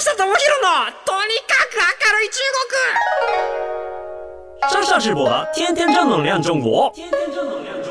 下智博のとにかく明るい中国上下直播的天天正能量中国。天天正能量中国。 国。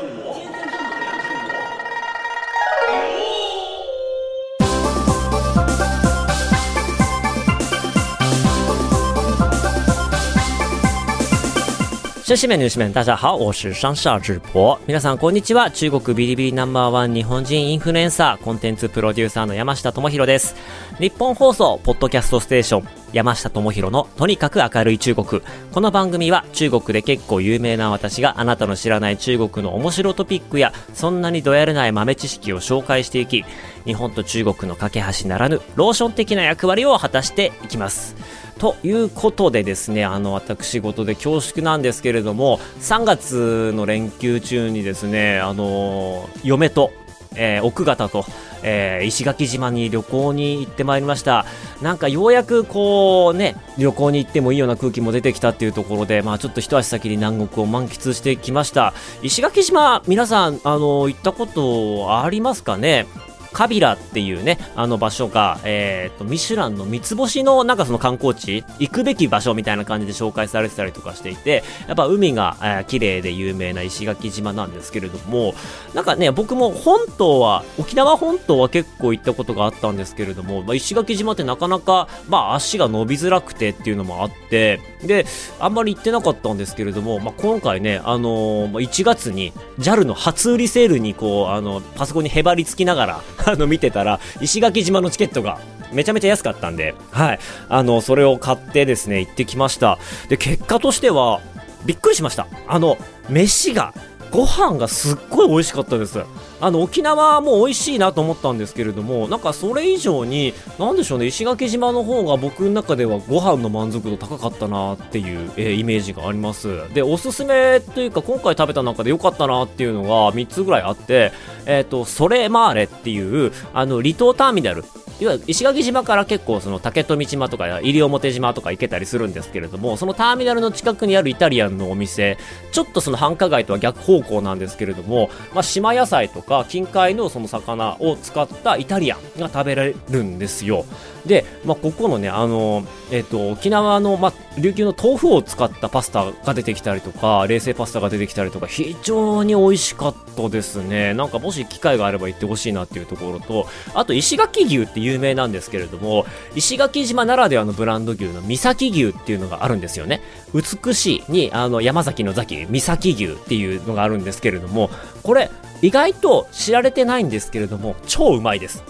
女子面、女子面、大家好，我是上下直播。皆さん、こんにちは。中国ビリビリナンバーワン日本人インフルエンサー、コンテンツプロデューサーの山下智博です。日本放送、ポッドキャストステーション、山下智博のとにかく明るい中国。この番組は中国で結構有名な私があなたの知らない中国の面白トピックや、そんなにどやれない豆知識を紹介していき、日本と中国の架け橋ならぬ、ローション的な役割を果たしていきます。ということでですね、あの、私事で恐縮なんですけれども、3月の連休中にですね、あの、嫁と、えー奥方と、えー石垣島に旅行に行ってまいりました。なんかようやくこうね、旅行に行ってもいいような空気も出てきたっていうところで、まあちょっと一足先に南国を満喫してきました。石垣島、皆さん、あの、行ったことありますかね？カビラっていうね、あの場所が、えっ、と、ミシュランの三つ星のなんかその観光地、行くべき場所みたいな感じで紹介されてたりとかしていて、やっぱ海が、えー綺麗で有名な石垣島なんですけれども、なんかね、僕も本島は、沖縄本島は結構行ったことがあったんですけれども、まあ、石垣島ってなかなか、まあ足が伸びづらくてっていうのもあって、で、あんまり行ってなかったんですけれども、まあ今回ね、あのー1月に JAL の初売りセールにこう、あの、パソコンにへばりつきながら、あの、見てたら、石垣島のチケットが、めちゃめちゃ安かったんで、はい。あの、それを買ってですね、行ってきました。で、結果としては、びっくりしました。あの、飯が、ご飯がすっごい美味しかったです。あの、沖縄も美味しいなと思ったんですけれども、なんかそれ以上に、何でしょうね、石垣島の方が僕の中ではご飯の満足度高かったなっていう、えーイメージがあります。で、おすすめというか、今回食べた中で良かったなっていうのが3つぐらいあって、えっ、と、ソレマーレっていう、あの、離島ターミナル。いわゆる石垣島から結構その竹富島とか西表島とか行けたりするんですけれどもそのターミナルの近くにあるイタリアンのお店ちょっとその繁華街とは逆方向なんですけれども、まあ、島野菜とか近海のその魚を使ったイタリアンが食べられるんですよ。で、まあ、ここのねあの、えっと沖縄の、まあ、琉球の豆腐を使ったパスタが出てきたりとか冷製パスタが出てきたりとか非常に美味しかったですね。なんかもし機会があれば行ってほしいなっていうところとあと石垣牛って有名なんですけれども石垣島ならではのブランド牛の三崎牛っていうのがあるんですよね。美しいにあの山崎の崎三崎牛っていうのがあるんですけれどもこれ意外と知られてないんですけれども超うまいです。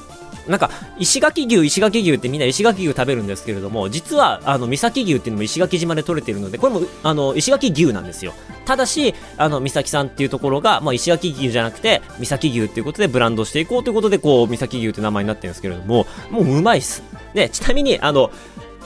なんか、石垣牛、石垣牛ってみんな石垣牛食べるんですけれども、実は、あの、三崎牛っていうのも石垣島で取れてるので、これも、あの、石垣牛なんですよ。ただし、あの、三崎さんっていうところが、まあ、石垣牛じゃなくて、三崎牛っていうことでブランドしていこうということで、こう、三崎牛って名前になってるんですけれども、もううまいっす。で、ちなみに、あの、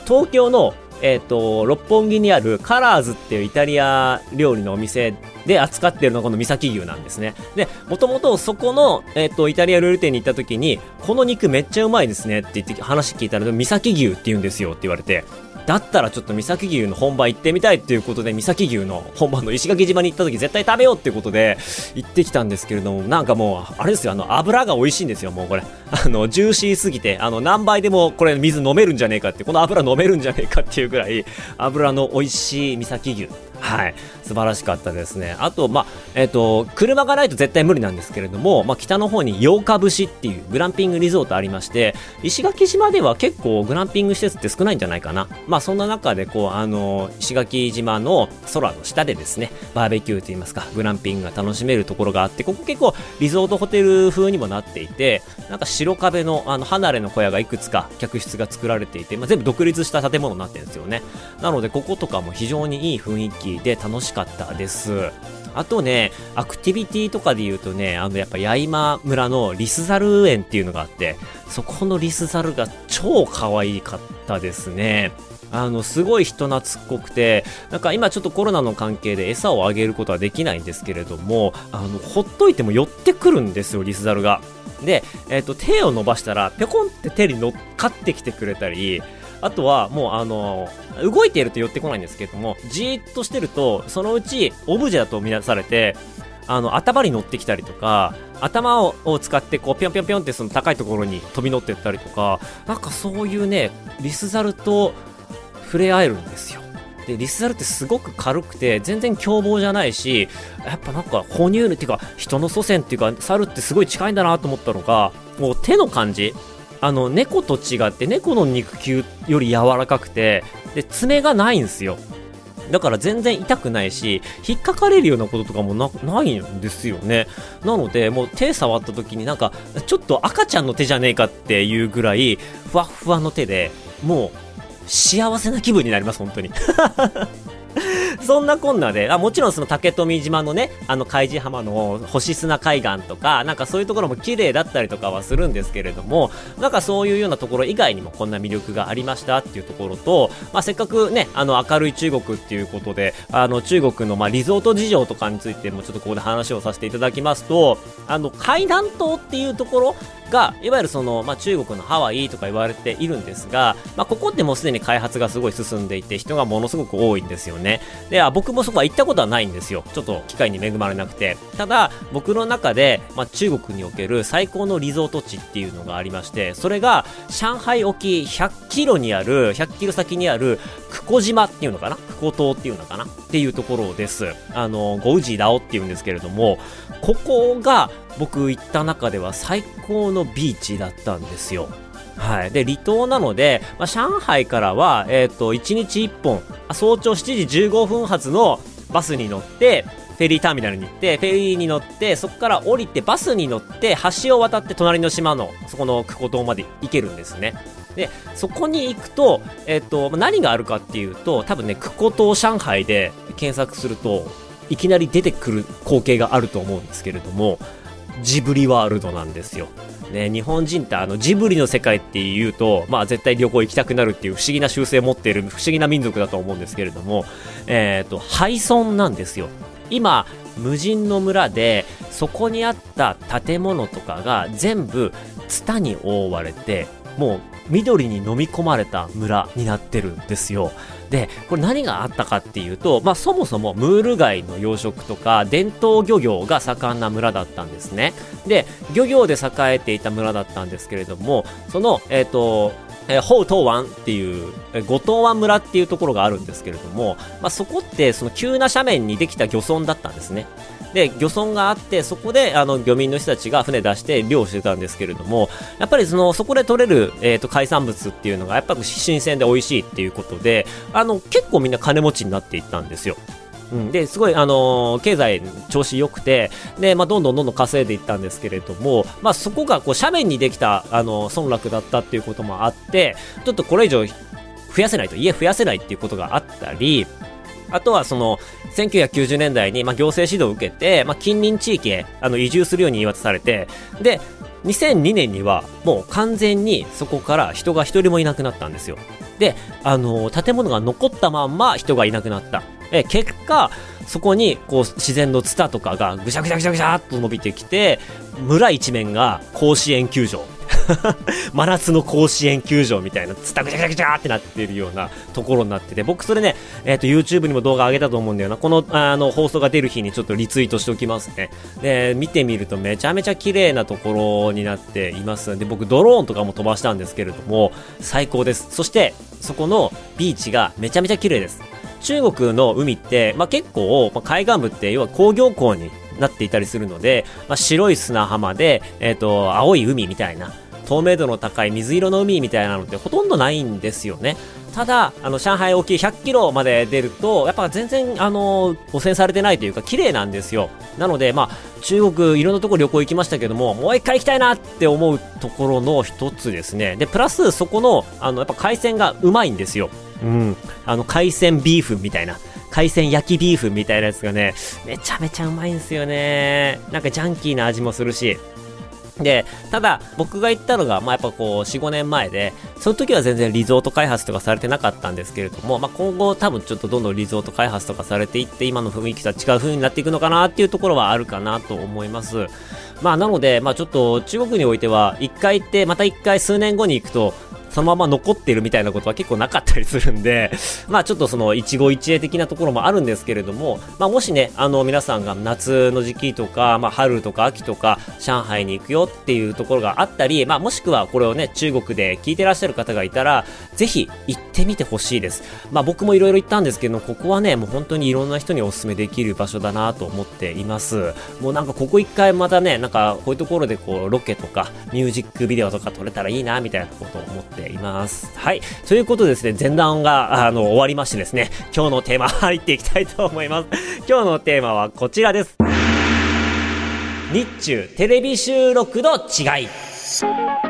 東京の、えっ、と、六本木にあるカラーズっていうイタリア料理のお店で扱ってるのがこの三崎牛なんですね。で、もともとそこの、えっ、と、イタリア料理店に行った時に、この肉めっちゃうまいですねって言って話聞いたら、三崎牛って言うんですよって言われて、だったらちょっと三崎牛の本場行ってみたいっていうことで、三崎牛の本場の石垣島に行った時絶対食べようっていうことで行ってきたんですけれども、なんかもう、あれですよ、あの、油が美味しいんですよ、もうこれ。あの、ジューシーすぎて、あの、何倍でもこれ水飲めるんじゃねえかって、この油飲めるんじゃねえかっていうぐらい、油の美味しい三崎牛。はい。素晴らしかったですね。あと、まあ、えっ、と、車がないと絶対無理なんですけれども、まあ、北の方に八日節っていうグランピングリゾートありまして、石垣島では結構グランピング施設って少ないんじゃないかな。まあ、そんな中で、こう、あの、石垣島の空の下でですね、バーベキューといいますか、グランピングが楽しめるところがあって、ここ結構リゾートホテル風にもなっていて、なんか白壁の、あの、離れの小屋がいくつか客室が作られていて、まあ、全部独立した建物になってるんですよね。なので、こことかも非常にいい雰囲気で楽しかったです。あとね、アクティビティとかで言うとね、あの、やっぱ八重間村のリスザル園っていうのがあって、そこのリスザルが超可愛かったですね。あの、すごい人懐っこくて、なんか今ちょっとコロナの関係で餌をあげることはできないんですけれども、あの、ほっといても寄ってくるんですよ、リスザルが。で、えっ、と、手を伸ばしたら、ぴょこんって手に乗っかってきてくれたり、あとはもうあの動いていると寄ってこないんですけれどもじーっとしてるとそのうちオブジェだと見なされてあの、頭に乗ってきたりとか、頭をを使ってこう、ぴょんぴょんぴょんってその高いところに飛び乗ってったりとか、なんかそういうね、リスザルと触れ合えるんですよ。で、リスザルってすごく軽くて、全然凶暴じゃないし、やっぱなんか哺乳類っていうか、人の祖先っていうか、猿ってすごい近いんだなと思ったのが、もう手の感じ。あの、猫と違って、猫の肉球より柔らかくて、で、爪がないんですよ。だから全然痛くないし、引っかかれるようなこととかもないんですよね。なので、もう手触った時になんか、ちょっと赤ちゃんの手じゃねえかっていうぐらい、ふわふわの手で、もう、幸せな気分になります、本当に。そんなこんなで、あもちろんその竹富島のね、あの海地浜の星砂海岸とか、なんかそういうところも綺麗だったりとかはするんですけれども、なんかそういうようなところ以外にもこんな魅力がありましたっていうところと、まあ、せっかくね、あの明るい中国っていうことで、あの中国のまあリゾート事情とかについてもちょっとここで話をさせていただきますと、あの海南島っていうところが、いわゆるその、まあ、中国のハワイとか言われているんですが、まあ、ここってもうすでに開発がすごい進んでいて、人がものすごく多いんですよね。で、あ僕もそこは行ったことはないんですよ。ちょっと機会に恵まれなくて。ただ、僕の中で、まあ、中国における最高のリゾート地っていうのがありまして、それが、上海沖100キロにある、100キロ先にある、クコ島っていうのかな？クコ島っていうのかな？っていうところです。あの、ゴウジラオっていうんですけれども、ここが僕行った中では最高のビーチだったんですよ。はい。で、離島なので、まあ、上海からは、えっ、ー、と、1日1本、早朝7時15分発のバスに乗って、フェリーターミナルに行って、フェリーに乗って、そこから降りて、バスに乗って、橋を渡って隣の島の、そこのクコ島まで行けるんですね。で、そこに行くと、えっ、ー、と、何があるかっていうと、多分ね、クコ島上海で検索すると、いきなり出てくる光景があると思うんですけれども、ジブリワールドなんですよ。ね、日本人ってあのジブリの世界っていうと、まあ絶対旅行行きたくなるっていう不思議な習性を持っている不思議な民族だと思うんですけれども、えっ、ー、と、廃村なんですよ。今、無人の村で、そこにあった建物とかが全部ツタに覆われて、もう緑に飲み込まれた村になってるんですよ。で、これ何があったかっていうと、まあそもそもムール貝の養殖とか伝統漁業が盛んな村だったんですね。で、漁業で栄えていた村だったんですけれども、その、えっ、ー、と、えー、ホウトウワンっていう、えー、五島湾村っていうところがあるんですけれども、まあ、そこってその急な斜面にできた漁村だったんですね。で、漁村があって、そこで、あの、漁民の人たちが船出して漁をしてたんですけれども、やっぱりその、そこで取れる、えっ、ー、と、海産物っていうのが、やっぱ新鮮で美味しいっていうことで、あの、結構みんな金持ちになっていったんですよ。うん、で、すごい、あのー、経済調子良くて、で、まあ、どんどんどんどん稼いでいったんですけれども、まあ、そこが、こう、斜面にできた、あのー、村落だったっていうこともあって、ちょっとこれ以上増やせないと、家増やせないっていうことがあったり、あとはその、1990年代に、まあ、行政指導を受けて、まあ、近隣地域へ、あの、移住するように言い渡されて、で、2002年には、もう完全にそこから人が一人もいなくなったんですよ。で、あのー、建物が残ったまんま人がいなくなった。え、結果、そこに、こう、自然のツタとかがぐしゃぐしゃぐしゃぐしゃっと伸びてきて、村一面が甲子園球場。真夏の甲子園球場みたいな、つたぐちゃぐちゃぐちゃってなってるようなところになってて、僕それね、えっ、ー、と、YouTube にも動画上げたと思うんだよな。この、あの、放送が出る日にちょっとリツイートしておきますね。で、見てみるとめちゃめちゃ綺麗なところになっていますで、僕ドローンとかも飛ばしたんですけれども、最高です。そして、そこのビーチがめちゃめちゃ綺麗です。中国の海って、まあ、結構、まあ、海岸部って要は工業港になっていたりするので、まあ、白い砂浜で、えっ、ー、と、青い海みたいな、透明度の高い水色の海みたいなのってほとんどないんですよね。ただ、あの、上海沖100キロまで出ると、やっぱ全然、あの、汚染されてないというか、綺麗なんですよ。なので、まあ、中国、いろんなところ旅行行きましたけども、もう一回行きたいなって思うところの一つですね。で、プラス、そこの、あの、やっぱ海鮮がうまいんですよ。うん。あの、海鮮ビーフみたいな。海鮮焼きビーフみたいなやつがね、めちゃめちゃうまいんですよね。なんかジャンキーな味もするし。で、ただ、僕が行ったのが、まあ、やっぱこう、4、5年前で、その時は全然リゾート開発とかされてなかったんですけれども、まあ、今後多分ちょっとどんどんリゾート開発とかされていって、今の雰囲気とは違う風になっていくのかなっていうところはあるかなと思います。まあ、なので、まあ、ちょっと中国においては、一回行って、また一回数年後に行くと、そのまま残ってるみたいなことは結構なかったりするんで、まあちょっとその一期一会的なところもあるんですけれども、まあもしね、あの皆さんが夏の時期とか、まあ春とか秋とか、上海に行くよっていうところがあったり、まあもしくはこれをね、中国で聞いてらっしゃる方がいたら、ぜひ行ってみてほしいです。まあ僕もいろいろ行ったんですけど、ここはね、もう本当にいろんな人にお勧めできる場所だなと思っています。もうなんかここ一回またね、なんかこういうところでこうロケとかミュージックビデオとか撮れたらいいなみたいなことを思っています。はい。ということでですね、前段があの終わりましてですね、今日のテーマ入っていきたいと思います。今日のテーマはこちらです。日中テレビ収録の違い。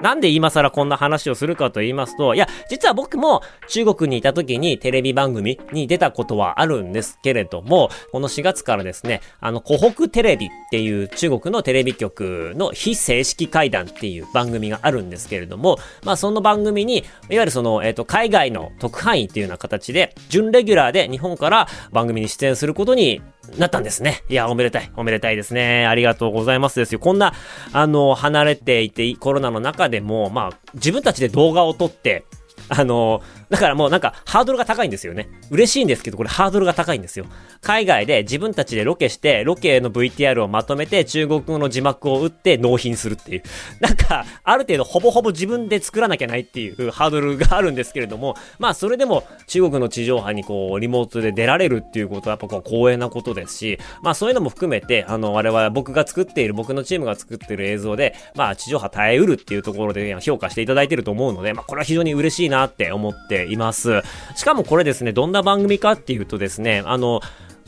なんで今更こんな話をするかと言いますと、いや、実は僕も中国にいた時にテレビ番組に出たことはあるんですけれども、この4月からですね、あの、湖北テレビっていう中国のテレビ局の非正式会談っていう番組があるんですけれども、まあその番組に、いわゆるその、えっ、ー、と、海外の特派員っていうような形で、準レギュラーで日本から番組に出演することになったんですね。いや、おめでたい。おめでたいですね。ありがとうございますですよ。こんな、あの、離れていて、コロナの中でも、まあ、自分たちで動画を撮って、あの、だからもうなんかハードルが高いんですよね。嬉しいんですけど、これハードルが高いんですよ。海外で自分たちでロケして、ロケの VTR をまとめて中国語の字幕を打って納品するっていう。なんか、ある程度ほぼほぼ自分で作らなきゃないっていうハードルがあるんですけれども、まあそれでも中国の地上波にこう、リモートで出られるっていうことはやっぱこう光栄なことですし、まあそういうのも含めて、あの、我々僕が作っている、僕のチームが作っている映像で、まあ地上波耐えうるっていうところで評価していただいてると思うので、まあこれは非常に嬉しいいなって思っています。しかもこれですね、どんな番組かっていうとですね、あの、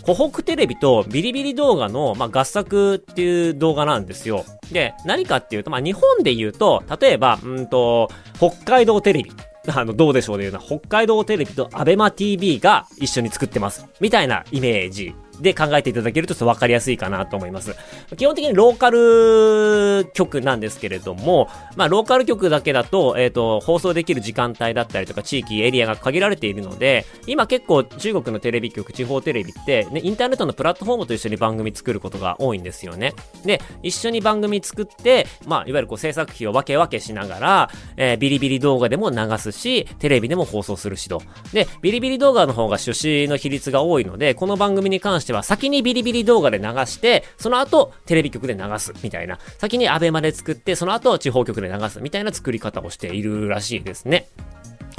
湖北テレビとビリビリ動画の、まあ、合作っていう動画なんですよ。で、何かっていうと、まあ、日本で言うと、例えば、うんと、北海道テレビ。あの、どうでしょうで言うな、北海道テレビとアベマ TV が一緒に作ってます。みたいなイメージで考えていただけるとちょっとわかりやすいかなと思います。基本的にローカル局なんですけれども、まあ、ローカル局だけだと、えっ、ー、と、放送できる時間帯だったりとか、地域、エリアが限られているので、今結構中国のテレビ局、地方テレビって、ね、インターネットのプラットフォームと一緒に番組作ることが多いんですよね。で、一緒に番組作って、まあ、いわゆるこう制作費を分け分けしながら、えー、ビリビリ動画でも流すし、テレビでも放送するしと。で、ビリビリ動画の方が出資の比率が多いので、この番組に関してしては先にビリビリ動画で流して、その後テレビ局で流すみたいな。先にアベマで作って、その後地方局で流すみたいな作り方をしているらしいですね。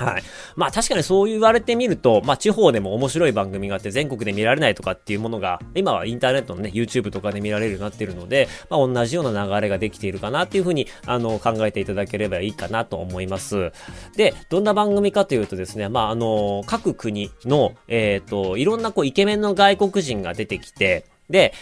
はい。まあ確かにそう言われてみると、まあ地方でも面白い番組があって全国で見られないとかっていうものが、今はインターネットのね、YouTube とかで見られるようになってるので、まあ同じような流れができているかなっていうふうに、あの、考えていただければいいかなと思います。で、どんな番組かというとですね、まああの、各国の、えっ、ー、と、いろんなこうイケメンの外国人が出てきて、で、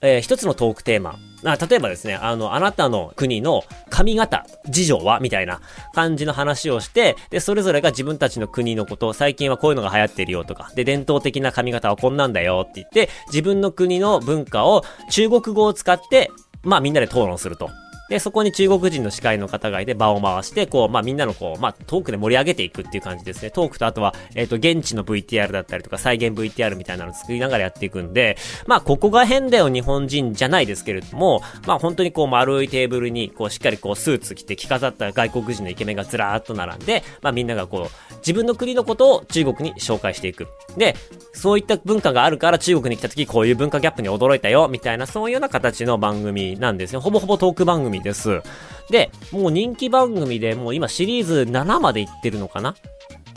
えー、一つのトークテーマ。あ例えばですね、あの、あなたの国の髪型、事情はみたいな感じの話をして、で、それぞれが自分たちの国のことを、最近はこういうのが流行ってるよとか、で、伝統的な髪型はこんなんだよって言って、自分の国の文化を中国語を使って、まあみんなで討論すると。で、そこに中国人の司会の方がいて場を回して、こう、まあみんなのこう、まあトークで盛り上げていくっていう感じですね。トークとあとは、えっ、ー、と、現地の VTR だったりとか、再現 VTR みたいなのを作りながらやっていくんで、まあここが変だよ日本人じゃないですけれども、まあ本当にこう丸いテーブルに、こうしっかりこうスーツ着て着飾った外国人のイケメンがずらーっと並んで、まあみんながこう、自分の国のことを中国に紹介していく。で、そういった文化があるから中国に来た時こういう文化ギャップに驚いたよ、みたいなそういうような形の番組なんですよ。ほぼほぼトーク番組です。で、もう人気番組でもう今シリーズ7までいってるのかな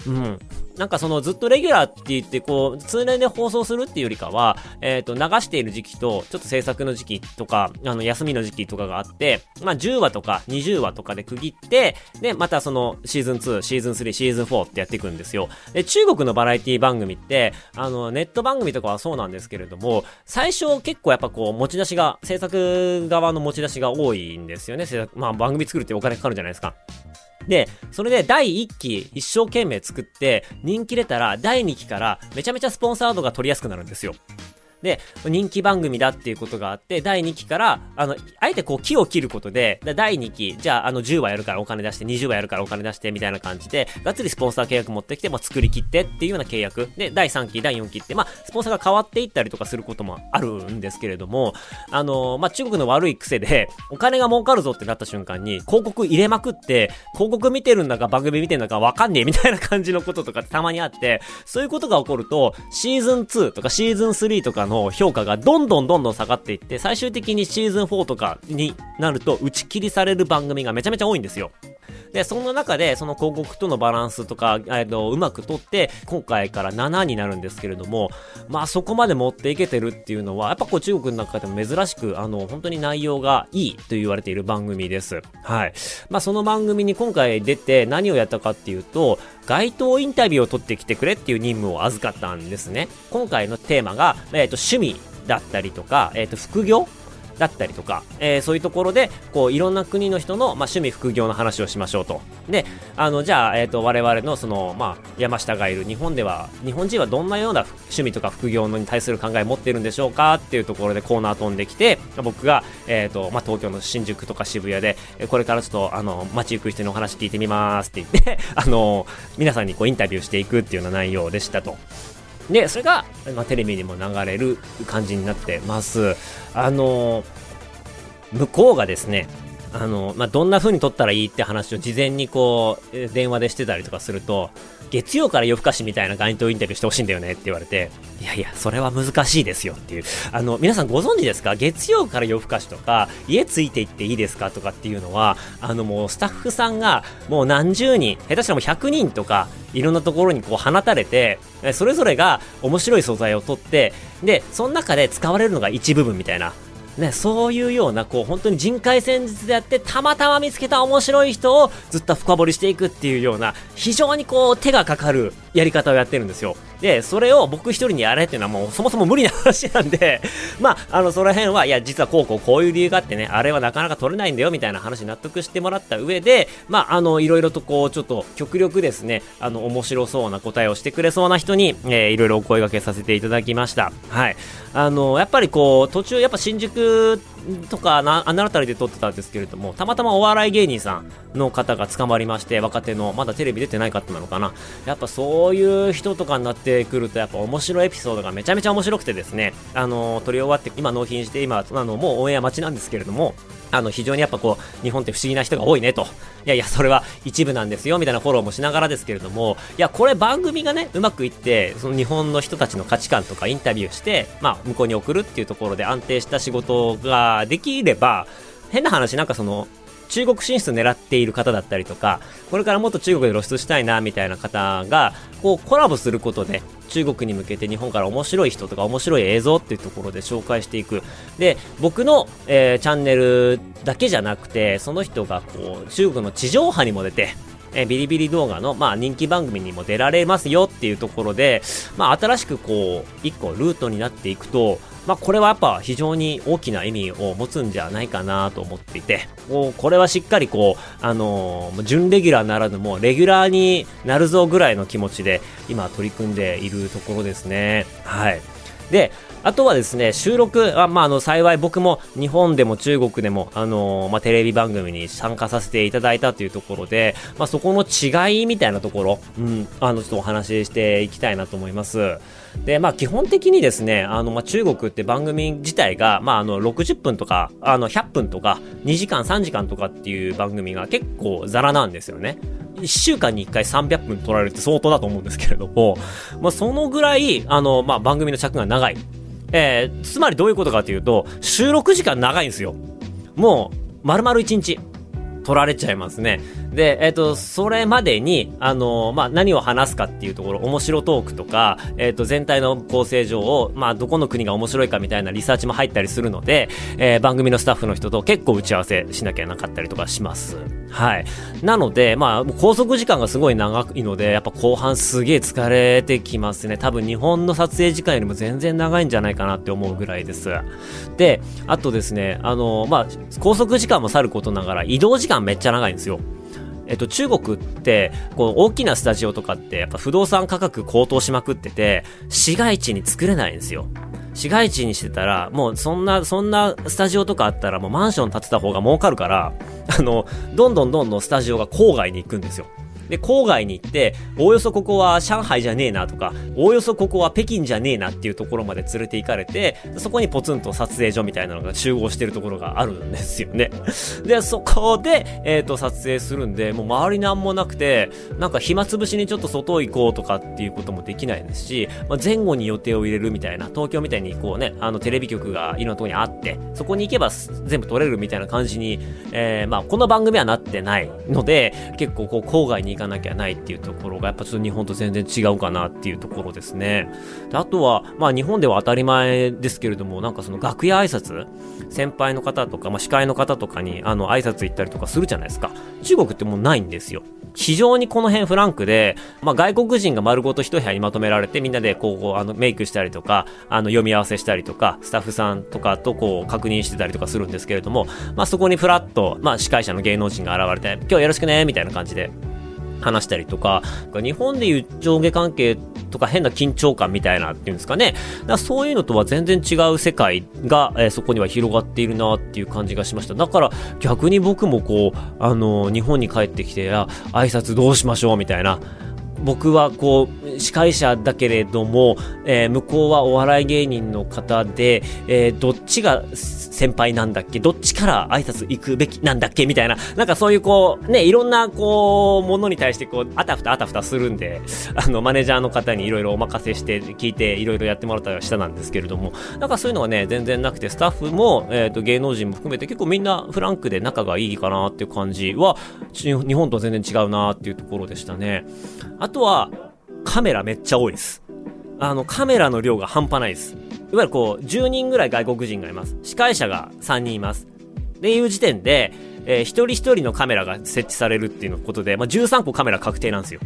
うん。なんかそのずっとレギュラーって言ってこう、通年で放送するっていうよりかは、えっ、ー、と、流している時期と、ちょっと制作の時期とか、あの、休みの時期とかがあって、まあ、10話とか20話とかで区切って、で、またその、シーズン2、シーズン3、シーズン4ってやっていくんですよ。で、中国のバラエティ番組って、あの、ネット番組とかはそうなんですけれども、最初結構やっぱこう、持ち出しが、制作側の持ち出しが多いんですよね。まあ、番組作るってお金かかるじゃないですか。で、それで第1期一生懸命作って人気出たら第2期からめちゃめちゃスポンサードが取りやすくなるんですよ。で、人気番組だっていうことがあって、第2期から、あの、あえてこう木を切ることで、第2期、じゃあ、あの、10話やるからお金出して、20話やるからお金出して、みたいな感じで、がっつりスポンサー契約持ってきて、まあ、作り切ってっていうような契約。で、第3期、第4期って、まあ、スポンサーが変わっていったりとかすることもあるんですけれども、あの、まあ、中国の悪い癖で、お金が儲かるぞってなった瞬間に、広告入れまくって、広告見てるんだか番組見てるんだかわかんねえみたいな感じのこととかたまにあって、そういうことが起こると、シーズン2とかシーズン3とかの評価がどんどんどんどん下がっていって、最終的にシーズン4とかになると打ち切りされる番組がめちゃめちゃ多いんですよ。で、その中で、その広告とのバランスとか、えっと、うまくとって、今回から7になるんですけれども、まあそこまで持っていけてるっていうのは、やっぱこう中国の中でも珍しく、あの、本当に内容がいいと言われている番組です。はい。まあその番組に今回出て何をやったかっていうと、街頭インタビューを取ってきてくれっていう任務を預かったんですね。今回のテーマが、えっ、と、趣味だったりとか、えっ、と、副業だったりとか、えー、そういうところで、こう、いろんな国の人の、まあ、趣味副業の話をしましょうと。で、あの、じゃあ、えっ、ー、と、我々の、その、まあ、山下がいる日本では、日本人はどんなような趣味とか副業のに対する考えを持ってるんでしょうかっていうところでコーナー飛んできて、僕が、えっ、ー、と、まあ、東京の新宿とか渋谷で、これからちょっと、あの、街行く人のお話聞いてみますって言って、あの、皆さんにこう、インタビューしていくっていうような内容でしたと。で、それが、まあ、テレビにも流れる感じになってます。あの向こうがですね、あの、まあ、どんな風に撮ったらいいって話を事前にこう、電話でしてたりとかすると、月曜から夜更かしみたいな街頭インタビューしてほしいんだよねって言われて、いやいや、それは難しいですよっていう。あの、皆さんご存知ですか？月曜から夜更かしとか、家ついていっていいですかとかっていうのは、あのもうスタッフさんがもう何十人、下手したらもう100人とか、いろんなところにこう放たれて、それぞれが面白い素材を取って、で、その中で使われるのが一部分みたいな。ね、そういうような、こう、本当に人海戦術であって、たまたま見つけた面白い人をずっと深掘りしていくっていうような、非常にこう、手がかかるやり方をやってるんですよ。で、それを僕一人にやれっていうのはもうそもそも無理な話なんで、まあ、あの、その辺は、いや、実はこうこうこういう理由があってね、あれはなかなか取れないんだよみたいな話納得してもらった上で、まあ、あの、いろいろとこう、ちょっと極力ですね、あの、面白そうな答えをしてくれそうな人に、えー、いろいろお声掛けさせていただきました。はい。あの、やっぱりこう、途中やっぱ新宿とかな、あの辺りで撮ってたんですけれども、たまたまお笑い芸人さんの方が捕まりまして、若手の、まだテレビ出てない方なのかな。やっぱそういう人とかになってくると、やっぱ面白いエピソードがめちゃめちゃ面白くてですね、あの、撮り終わって、今納品して、今、あの、もうオンエア待ちなんですけれども、あの、非常にやっぱこう、日本って不思議な人が多いねと。いやいや、それは一部なんですよ、みたいなフォローもしながらですけれども、いや、これ番組がね、うまくいって、その日本の人たちの価値観とかインタビューして、まあ、向こうに送るっていうところで安定した仕事ができれば、変な話、なんかその、中国進出狙っている方だったりとか、これからもっと中国で露出したいな、みたいな方が、こうコラボすることで、中国に向けて日本から面白い人とか面白い映像っていうところで紹介していく。で、僕の、えー、チャンネルだけじゃなくて、その人がこう、中国の地上波にも出て、えビリビリ動画の、まあ、人気番組にも出られますよっていうところで、まあ、新しくこう、一個ルートになっていくと、まあ、これはやっぱ非常に大きな意味を持つんじゃないかなと思っていて、もうこれはしっかりこう、あのー、準レギュラーならぬもレギュラーになるぞぐらいの気持ちで今取り組んでいるところですね。はい。で、あとはですね、収録、あまあ、あの、幸い僕も日本でも中国でも、あのー、まあ、テレビ番組に参加させていただいたというところで、まあ、そこの違いみたいなところ、うん、あの、ちょっとお話ししていきたいなと思います。で、まあ、基本的にですね、あの、まあ、中国って番組自体が、まあ、あの、60分とか、あの、100分とか、2時間、3時間とかっていう番組が結構ザラなんですよね。1週間に1回300分撮られるって相当だと思うんですけれども、まあ、そのぐらい、あの、まあ、番組の尺が長い。えー、つまりどういうことかというと、収録時間長いんですよ。もう、丸々1日。取られちゃいますね。で、えっ、ー、と、それまでに、あのー、まあ、何を話すかっていうところ、面白トークとか、えっ、ー、と、全体の構成上を、まあ、どこの国が面白いかみたいなリサーチも入ったりするので、え番組のスタッフの人と結構打ち合わせしなきゃなかったりとかします。はい。なので、まあ、拘束時間がすごい長いので、やっぱ後半すげえ疲れてきますね。多分日本の撮影時間よりも全然長いんじゃないかなって思うぐらいです。で、あとですね、あの、まあ、拘束時間もさることながら移動時間めっちゃ長いんですよ。えっと、中国って、こう、大きなスタジオとかって、やっぱ不動産価格高騰しまくってて、市街地に作れないんですよ。市街地にしてたら、もうそんな、そんなスタジオとかあったらもうマンション建てた方が儲かるから、あの、どんどんどんどんスタジオが郊外に行くんですよ。で、郊外に行って、おおよそここは上海じゃねえなとか、おおよそここは北京じゃねえなっていうところまで連れて行かれて、そこにポツンと撮影所みたいなのが集合してるところがあるんですよね。で、そこで、えっ、ー、と、撮影するんで、もう周りなんもなくて、なんか暇つぶしにちょっと外行こうとかっていうこともできないですし、まあ、前後に予定を入れるみたいな、東京みたいにこうね、あの、テレビ局がいろんなとこにあって、そこに行けば全部撮れるみたいな感じに、えー、まあ、この番組はなってないので、結構こう、郊外に行かなきゃないっていうところがやっぱちょっと日本と全然違うかなっていうところですね。であとは、まあ日本では当たり前ですけれども、なんかその楽屋挨拶先輩の方とか、まあ司会の方とかにあの挨拶行ったりとかするじゃないですか。中国ってもうないんですよ。非常にこの辺フランクで、まあ、外国人が丸ごと一部屋にまとめられてみんなでこう、あの、メイクしたりとか、あの、読み合わせしたりとか、スタッフさんとかとこう、確認してたりとかするんですけれども、まあ、そこにフラッと、まあ、司会者の芸能人が現れて、今日よろしくね、みたいな感じで、話したりとか、日本でいう上下関係とか変な緊張感みたいなっていうんですかね。だそういうのとは全然違う世界が、えー、そこには広がっているなっていう感じがしました。だから逆に僕もこう、あのー、日本に帰ってきて、あ、挨拶どうしましょうみたいな。僕はこう、司会者だけれども、えー、向こうはお笑い芸人の方で、えー、どっちが先輩なんだっけどっちから挨拶行くべきなんだっけみたいな、なんかそういうこう、ね、いろんなこう、ものに対してこう、あたふたあたふたするんで、あの、マネージャーの方にいろいろお任せして聞いて、いろいろやってもらったりはしたなんですけれども、なんかそういうのがね、全然なくて、スタッフも、えっ、ー、と、芸能人も含めて結構みんなフランクで仲がいいかなっていう感じは、日本と全然違うなっていうところでしたね。あとは、カメラめっちゃ多いです。あの、カメラの量が半端ないです。いわゆるこう、10人ぐらい外国人がいます。司会者が3人います。っていう時点で、えー、一人一人のカメラが設置されるっていうことで、まあ、13個カメラ確定なんですよ。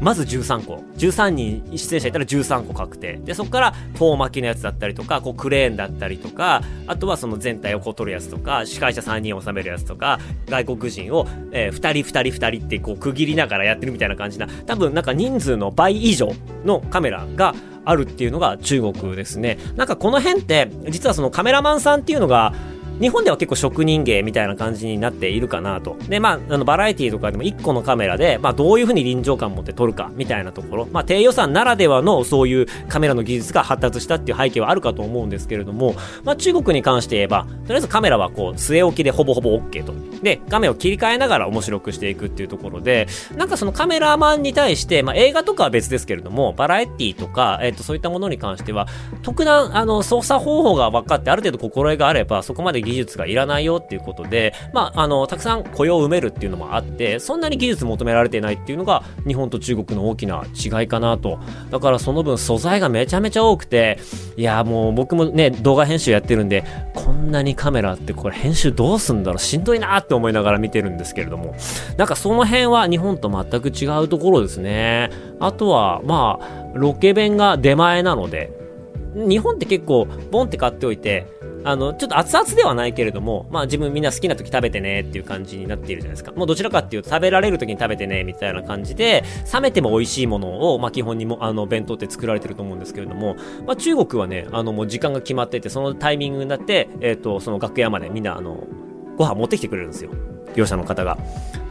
まず13個。13人出演者いたら13個確定。で、そこから遠巻きのやつだったりとか、こうクレーンだったりとか、あとはその全体をこう撮るやつとか、司会者3人を収めるやつとか、外国人を、えー、2人2人2人ってこう区切りながらやってるみたいな感じな、多分なんか人数の倍以上のカメラがあるっていうのが中国ですね。なんかこの辺って、実はそのカメラマンさんっていうのが、日本では結構職人芸みたいな感じになっているかなと。で、まあ、あの、バラエティとかでも1個のカメラで、まあ、どういう風に臨場感を持って撮るか、みたいなところ。まあ、低予算ならではのそういうカメラの技術が発達したっていう背景はあるかと思うんですけれども、まあ、中国に関して言えば、とりあえずカメラはこう、据え置きでほぼほぼ OK と。で、画面を切り替えながら面白くしていくっていうところで、なんかそのカメラマンに対して、まあ、映画とかは別ですけれども、バラエティとか、えっ、ー、と、そういったものに関しては、特段、あの、操作方法が分かって、ある程度心得があれば、そこまで技術がいらないよっていうことで、まあ、あの、たくさん雇用を埋めるっていうのもあって、そんなに技術求められてないっていうのが、日本と中国の大きな違いかなと。だからその分素材がめちゃめちゃ多くて、いや、もう僕もね、動画編集やってるんで、こんなにカメラってこれ編集どうすんだろうしんどいなって思いながら見てるんですけれども、なんかその辺は日本と全く違うところですね。あとは、まあ、ロケ弁が出前なので、日本って結構、ボンって買っておいて、あの、ちょっと熱々ではないけれども、まあ自分みんな好きな時食べてねっていう感じになっているじゃないですか。もうどちらかっていうと食べられる時に食べてねみたいな感じで、冷めても美味しいものを、まあ基本にも、あの、弁当って作られてると思うんですけれども、まあ中国はね、あのもう時間が決まってて、そのタイミングになって、えっ、ー、と、その楽屋までみんなあの、ご飯持ってきてくれるんですよ。業者の方が。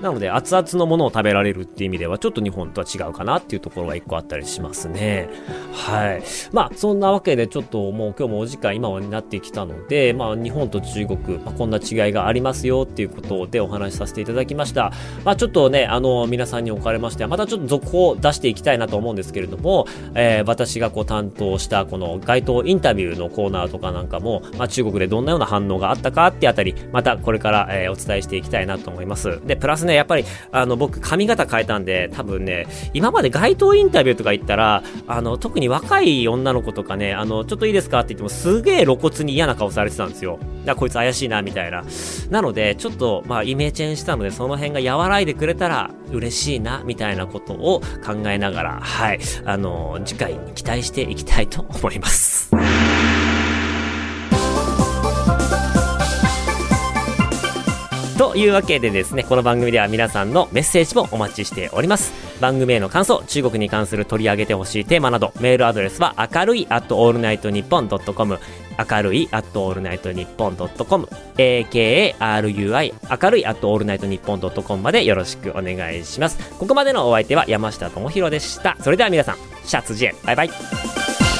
なので、熱々のものを食べられるっていう意味では、ちょっと日本とは違うかなっていうところが一個あったりしますね。はい。まあ、そんなわけで、ちょっともう今日もお時間今になってきたので、まあ、日本と中国、まあ、こんな違いがありますよっていうことでお話しさせていただきました。まあ、ちょっとね、あの、皆さんにおかれましては、またちょっと続報を出していきたいなと思うんですけれども、えー、私がこう担当したこの街頭インタビューのコーナーとかなんかも、まあ、中国でどんなような反応があったかってあたり、またこれから、えー、お伝えしていきたいなと思います。で、プラスね、やっぱり、あの、の、僕、髪型変えたんで、多分ね、今まで街頭インタビューとか行ったら、あの、特に若い女の子とかね、あの、ちょっといいですかって言っても、すげえ露骨に嫌な顔されてたんですよ。だこいつ怪しいな、みたいな。なので、ちょっと、まあ、イメチェンしたので、その辺が和らいでくれたら嬉しいな、みたいなことを考えながら、はい、あの、次回に期待していきたいと思います。というわけでですね、この番組では皆さんのメッセージもお待ちしております。番組への感想、中国に関する取り上げてほしいテーマなど、メールアドレスは明るい at allnightnippon.com 明るい at allnightnippon.com akarui 明るい at allnightnippon.com までよろしくお願いします。ここまでのお相手は山下智博でした。それでは皆さん、シャツジェ、バイバイ。